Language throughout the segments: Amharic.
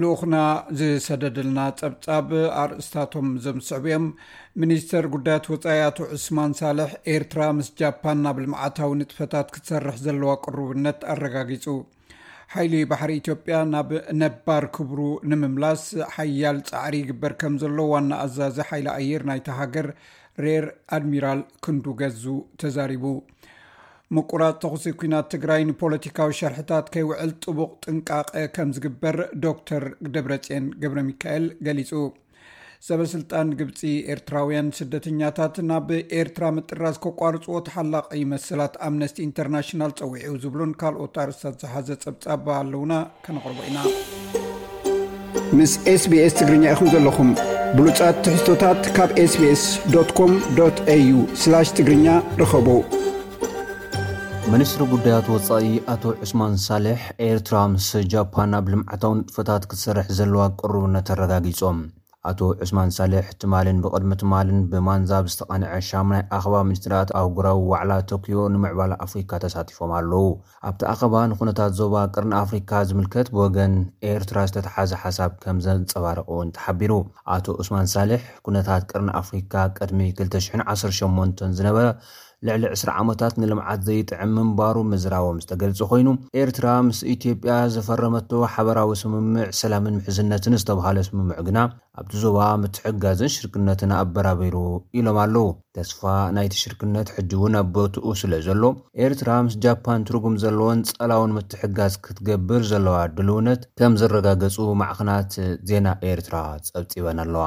ልኡክና ዝሰደድልና ፀብፃብ ኣርእስታቶም ዘምስዕብኦም ሚኒስተር ጉዳያት ወፃኢ ኣቶ ዑስማን ሳልሕ ኤርትራ ምስ ጃፓን ናብ ልምዓታዊ ንጥፈታት ክትሰርሕ ዘለዋ ቅርብነት ኣረጋጊፁ ሓይሊ ባሕሪ ኢትዮጵያ ናብ ነባር ክብሩ ንምምላስ ሓያል ፃዕሪ ይግበር ከም ዘሎ ዋና ኣዛዚ ሓይሊ ኣየር ናይቲ ሃገር ሬር ኣድሚራል ክንዱ ገዙ ተዛሪቡ ምቁራፅ ተኽሲ ኩናት ትግራይ ንፖለቲካዊ ሸርሕታት ከይውዕል ጥቡቕ ጥንቃቐ ከም ዝግበር ዶክተር ደብረፅን ገብረ ሚካኤል ገሊፁ ሰበስልጣን ግብፂ ኤርትራውያን ስደተኛታት ናብ ኤርትራ ምጥራዝ ከቋርፅዎ ተሓላቒ መሰላት ኣምነስቲ ኢንተርናሽናል ፀዊዑ ዝብሉን ካልኦት ኣርስታት ዝሓዘ ፀብፃብ ኣለውና ከነቅርቦ ኢና። ምስ SBS ትግርኛ ኢኹም ዘለኹም ብሉፃት ትሕዝቶታት ካብ SBS com au ትግርኛ ረኸቡ ሚኒስትሪ ጉዳያት ወፃኢ ኣቶ ዑስማን ሳልሕ ኤርትራ ምስ ጃፓን ናብ ልምዓታዊ ንጥፈታት ክትሰርሕ ዘለዋ ቅርብነት ኣረጋጊፆም ኣቶ ዑስማን ሳልሕ ትማልን ብቅድሚ ትማልን ብማንዛብ ዝተቐንዐ ሻሙናይ ኣኸባ ሚኒስትራት ኣህጉራዊ ዋዕላ ቶክዮ ንምዕባል ኣፍሪካ ተሳቲፎም ኣለዉ ኣብቲ ኣኸባ ንኩነታት ዞባ ቅርኒ ኣፍሪካ ዝምልከት ብወገን ኤርትራ ዝተተሓዘ ሓሳብ ከም ዘንፀባርቂ እውን ተሓቢሩ ኣቶ ዑስማን ሳልሕ ኩነታት ቅርኒ ኣፍሪካ ቅድሚ 218 ዝነበረ ልዕሊ 20 ዓመታት ንልምዓት ዘይጥዕም ምንባሩ ምዝራቦም ዝተገልፂ ኮይኑ ኤርትራ ምስ ኢትዮጵያ ዘፈረመቶ ሓበራዊ ስምምዕ ሰላምን ምሕዝነትን ዝተባሃለ ስምምዕ ግና ኣብቲ ዞባ ምትሕጋዝን ሽርክነትን ኣበራበሩ ኢሎም ኣለዉ። ተስፋ ናይቲ ሽርክነት ሕጂ እውን ኣብ ስለ ዘሎ ኤርትራ ምስ ጃፓን ትርጉም ዘለዎን ፀላውን ምትሕጋዝ ክትገብር ዘለዋ ድልውነት ከም ዘረጋገፁ ማዕክናት ዜና ኤርትራ ፀብፂበን ኣለዋ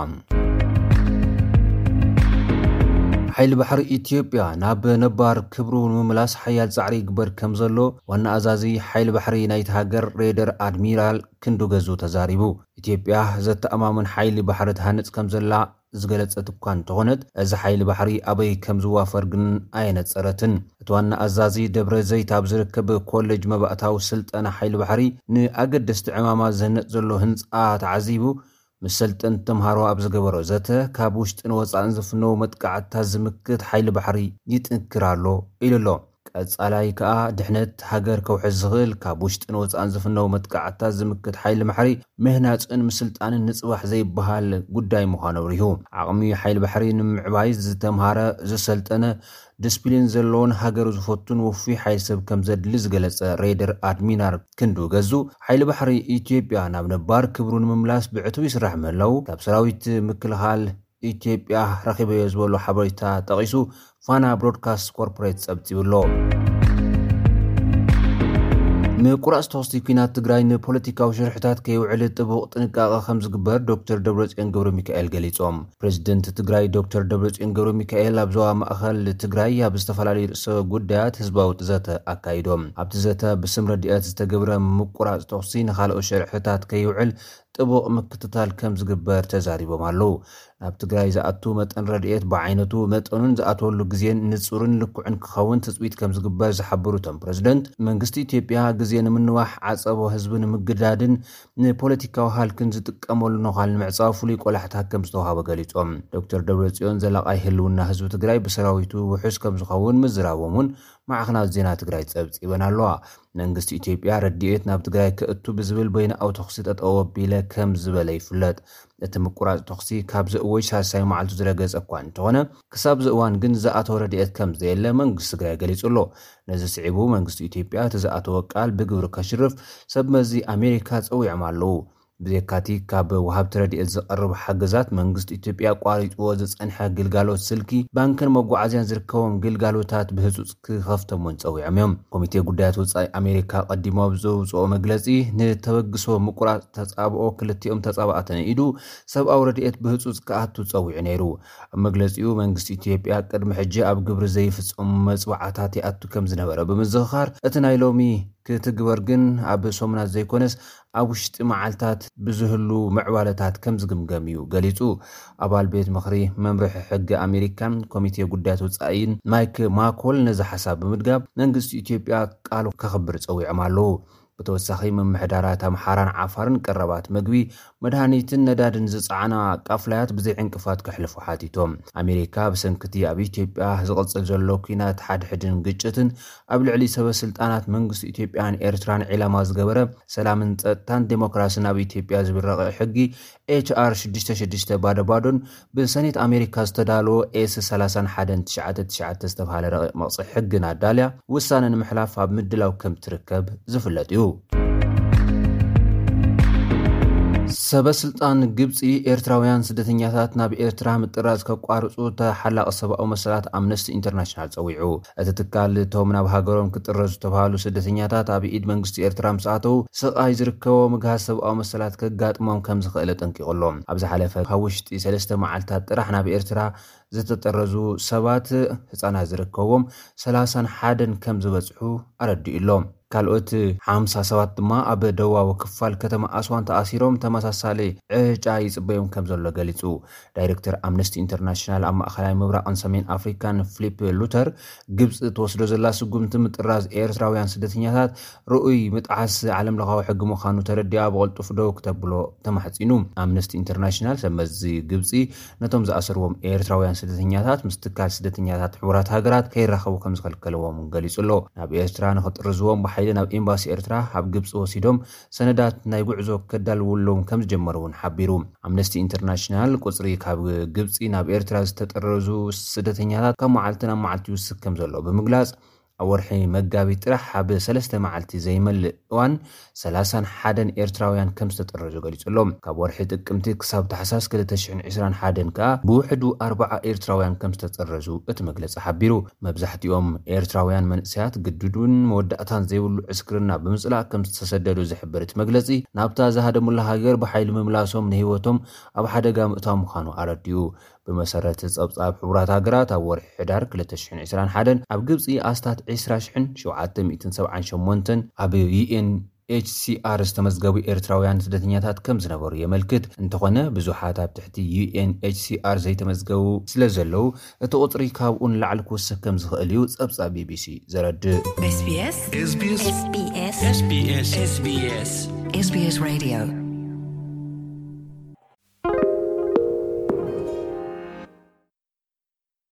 ሓይሊ ባሕሪ ኢትዮጵያ ናብ ነባር ክብሩ ንምምላስ ሓያል ፃዕሪ ይግበር ከም ዘሎ ዋና ኣዛዚ ሓይሊ ባሕሪ ናይቲ ሃገር ሬር ኣድሚራል ክንዱ ገዙ ተዛሪቡ። ኢትዮጵያ ዘተኣማምን ሓይሊ ባሕሪ ትሃንፅ ከም ዘላ ዝገለፀት እኳ እንተኾነት እዚ ሓይሊ ባሕሪ ኣበይ ከም ዝዋፈር ግን ኣየነፀረትን እቲ ዋና ኣዛዚ ደብረ ዘይት ኣብ ዝርከብ ኮሌጅ መባእታዊ ስልጠና ሓይሊ ባሕሪ ንኣገደስቲ ዕማማ ዝህነፅ ዘሎ ህንፃ ተዓዚቡ ምስ ሰልጥን ተምሃሮ ኣብ ዝገበሮ ዘተ ካብ ውሽጢ ንወፃእን ዝፍነዉ መጥቃዕትታት ዝምክት ሓይሊ ባሕሪ ይጥንክር ኣሎ ኢሉ ኣሎ ቀፃላይ ከዓ ድሕነት ሃገር ከውሕዝ ዝኽእል ካብ ውሽጢ ንወፃእን ዝፍነዉ መጥቃዕትታት ዝምክት ሓይሊ ባሕሪ ምህናፅን ምስልጣንን ንፅባሕ ዘይበሃል ጉዳይ ምዃኑ ኣብሪሁ ዓቕሚ ሓይሊ ባሕሪ ንምዕባይ ዝተምሃረ ዝሰልጠነ ዲስፕሊን ዘለዎን ሃገሩ ዝፈቱን ውፉይ ሓይል ሰብ ከም ዘድሊ ዝገለጸ ሬር ኣድሚራል ክንዱ ገዙ ሓይሊ ባሕሪ ኢትዮጵያ ናብ ነባር ክብሩ ንምምላስ ብዕቱብ ይስራሕ ምህላው ካብ ሰራዊት ምክልኻል ኢትዮጵያ ረኺበዮ ዝበሉ ሓበሬታ ጠቒሱ ፋና ብሮድካስት ኮርፖሬት ፀብፂብሎ። ምቁራፅ ተክስቲ ኩናት ትግራይ ንፖለቲካዊ ሽርሕታት ከይውዕል ጥቡቕ ጥንቃቐ ከም ዝግበር ዶክተር ደብረፅዮን ገብረ ሚካኤል ገሊፆም። ፕሬዚደንት ትግራይ ዶክተር ደብረፅዮን ገብረ ሚካኤል ኣብ ዞባ ማእኸል ትግራይ ኣብ ዝተፈላለዩ ርእሰ ጉዳያት ህዝባዊ ጥዘተ ኣካይዶም። ኣብቲ ዘተ ብስም ረድአት ዝተገብረ ምቁራፅ ተክሲ ንካልኦት ሽርሕታት ከይውዕል ጥቡቕ ምክትታል ከም ዝግበር ተዛሪቦም ኣለዉ ናብ ትግራይ ዝኣቱ መጠን ረድኤት ብዓይነቱ መጠኑን ዝኣተወሉ ግዜን ንፁርን ልክዕን ክኸውን ትፅቢት ከም ዝግበር ዝሓብሩ እቶም ፕረዚደንት መንግስቲ ኢትዮጵያ ግዜ ንምንዋሕ ዓፀቦ ህዝቢ ንምግዳድን ንፖለቲካዊ ሃልክን ዝጥቀመሉ ነኳል ንምዕፃብ ፍሉይ ቆላሕታት ከም ዝተዋሃበ ገሊፆም ዶክተር ደብረፅዮን ዘለቃይ ህልውና ህዝቢ ትግራይ ብሰራዊቱ ውሑስ ከም ዝኸውን ምዝራቦም እውን ማዕክናት ዜና ትግራይ ፀብፂበን ኣለዋ መንግስቲ ኢትዮጵያ ረድኤት ናብ ትግራይ ክእቱ ብዝብል በይናኣዊ ተኽሲ ጠጠው ኣቢለ ከም ዝበለ ይፍለጥ። እቲ ምቁራፅ ተኽሲ ካብዚ እወይ ሳሳይ መዓልቱ ዝረገፀ እኳ እንተኾነ ክሳብ ዚ እዋን ግን ዝኣተወ ረድኤት ከም ዘየለ መንግስቲ ትግራይ ገሊጹ ኣሎ ነዚ ስዒቡ መንግስቲ ኢትዮጵያ እቲ ዝኣተወ ቃል ብግብሪ ከሽርፍ ሰብ መዚ ኣሜሪካ ፀዊዖም ኣለዉ ብዘካቲት ካብ ወሃብቲ ረድኤት ዝቐርቡ ሓገዛት መንግስቲ ኢትዮጵያ ቋሪፅዎ ዝፀንሐ ግልጋሎት ስልኪ ባንክን መጓዓዝያን ዝርከቦም ግልጋሎታት ብህፁፅ ክኸፍቶምን ፀዊዖም እዮም። ኮሚቴ ጉዳያት ወፃኢ ኣሜሪካ ቀዲሞ ብዘውፅኦ መግለፂ ንተበግሶ ምቁራፅ ተፃብኦ ክልቲኦም ተፃባእተን ኢዱ ሰብኣዊ ረድኤት ብህፁፅ ክኣቱ ፀዊዑ ነይሩ። ኣብ መግለፂኡ መንግስቲ ኢትዮጵያ ቅድሚ ሕጂ ኣብ ግብሪ ዘይፍፀሙ መፅዋዕታት ይኣቱ ከም ዝነበረ ብምዝኽኻር እቲ ናይ ሎሚ ክትግበር ግን ኣብ ሶሙናት ዘይኮነስ ኣብ ውሽጢ መዓልትታት ብዝህሉ ምዕባለታት ከም ዝግምገም እዩ ገሊፁ ኣባል ቤት ምክሪ መምርሒ ሕጊ ኣሜሪካን ኮሚቴ ጉዳያት ወፃኢን ማይክ ማኮል ነዚ ሓሳብ ብምድጋብ መንግስቲ ኢትዮጵያ ቃሉ ከኽብር ፀዊዖም ኣለዉ ብተወሳኺ ምምሕዳራት ኣምሓራን ዓፋርን ቀረባት ምግቢ መድሃኒትን ነዳድን ዝፀዓና ቃፍላያት ብዘይ ዕንቅፋት ክሕልፉ ሓቲቶም። ኣሜሪካ ብሰንክቲ ኣብ ኢትዮጵያ ዝቕፅል ዘሎ ኩናት ሓድሕድን ግጭትን ኣብ ልዕሊ ሰበስልጣናት መንግስቲ ኢትዮጵያን ኤርትራን ዒላማ ዝገበረ ሰላምን ፀጥታን ዴሞክራሲን ኣብ ኢትዮጵያ ዝብረቕ ሕጊ HR 66 ባዶባዶን ብሰኔት ኣሜሪካ ዝተዳለዎ S 31999 ዝተባሃለ ረቂቕ መቕፅዒ ሕግን ኣዳልያ ውሳነ ንምሕላፍ ኣብ ምድላው ከም ትርከብ ዝፍለጥ እዩ Brasil. ሰበስልጣን ግብፂ ኤርትራውያን ስደተኛታት ናብ ኤርትራ ምጥራዝ ከቋርፁ ተሓላቒ ሰብኣዊ መሰላት ኣምነስቲ ኢንተርናሽናል ፀዊዑ። እቲ ትካል እቶም ናብ ሃገሮም ክጥረዙ ዝተባሃሉ ስደተኛታት ኣብ ኢድ መንግስቲ ኤርትራ ምስ ኣተው ስቓይ ዝርከቦ ምግሃዝ ሰብኣዊ መሰላት ከጋጥሞም ከም ዝኽእለ ጠንቂቑሎም ኣብ ካብ ውሽጢ ሰለስተ መዓልትታት ጥራሕ ናብ ኤርትራ ዝተጠረዙ ሰባት ህፃናት ዝርከቦም 31 ከም ዝበፅሑ ኣረዲኡሎም ካልኦት 50 ሰባት ድማ ኣብ ደዋዊ ክፋል ከተማ ኣስዋን ተኣሲሮም ተመሳሳሊ ዕጫ ይፅበዮም ከም ዘሎ ገሊፁ ዳይረክተር ኣምነስቲ ኢንተርናሽናል ኣብ ማእኸላይ ምብራቕን ሰሜን ኣፍሪካን ፊሊፕ ሉተር ግብፂ ተወስዶ ዘላ ስጉምቲ ምጥራዝ ኤርትራውያን ስደተኛታት ርኡይ ምጥሓስ ዓለም ሕጊ ምዃኑ ተረዲኣ ብቕልጡፍ ደው ክተብሎ ተማሕፂኑ ኣምነስቲ ኢንተርናሽናል ሰመዚ ግብፂ ነቶም ዝኣሰርዎም ኤርትራውያን ስደተኛታት ምስ ትካል ስደተኛታት ሕቡራት ሃገራት ከይራኸቡ ከም ዝከልከልዎም ገሊፁ ኣሎ። ናብ ኤርትራ ንክጥርዝዎም ብሓይሊ ናብ ኤምባሲ ኤርትራ ኣብ ግብፂ ወሲዶም ሰነዳት ናይ ጉዕዞ ከዳልውሎም ከም ዝጀመሩ እውን ሓቢሩ። ኣምነስቲ ኢንተርናሽናል ቁፅሪ ካብ ግብፂ ናብ ኤርትራ ዝተጠረዙ ስደተኛታት ካብ መዓልቲ ናብ መዓልቲ ይውስክ ከም ዘሎ ብምግላፅ ኣብ ወርሒ መጋቢት ጥራሕ ኣብ ሰለስተ መዓልቲ ዘይመልእ እዋን 31 ኤርትራውያን ከም ዝተጠረዙ ገሊጹሎም። ካብ ወርሒ ጥቅምቲ ክሳብ ታሕሳስ 221 ከዓ ብውሕዱ 40 ኤርትራውያን ከም ዝተጠረዙ እቲ መግለፂ ሓቢሩ። መብዛሕትኦም ኤርትራውያን መንእሰያት ግድዱን መወዳእታን ዘይብሉ ዕስክርና ብምፅላእ ከም ዝተሰደዱ ዝሕብር እቲ መግለፂ ናብታ ዝሃደሙላ ሃገር ብሓይሊ ምምላሶም ንሂወቶም ኣብ ሓደጋ ምእታዊ ምዃኑ ኣረዲኡ ብመሰረት ፀብፃብ ሕቡራት ሃገራት ኣብ ወርሒ ሕዳር 221 ኣብ ግብፂ ኣስታት 20778 ኣብ UNHCR ዝተመዝገቡ ኤርትራውያን ስደተኛታት ከም ዝነበሩ የመልክት። እንተኾነ ብዙሓት ኣብ ትሕቲ UNHCR ዘይተመዝገቡ ስለ ዘለው እቲ ቁፅሪ ካብኡ ንላዕሊ ክውስክ ከም ዝኽእል እዩ ፀብፃብ ቢቢሲ ዘረድእ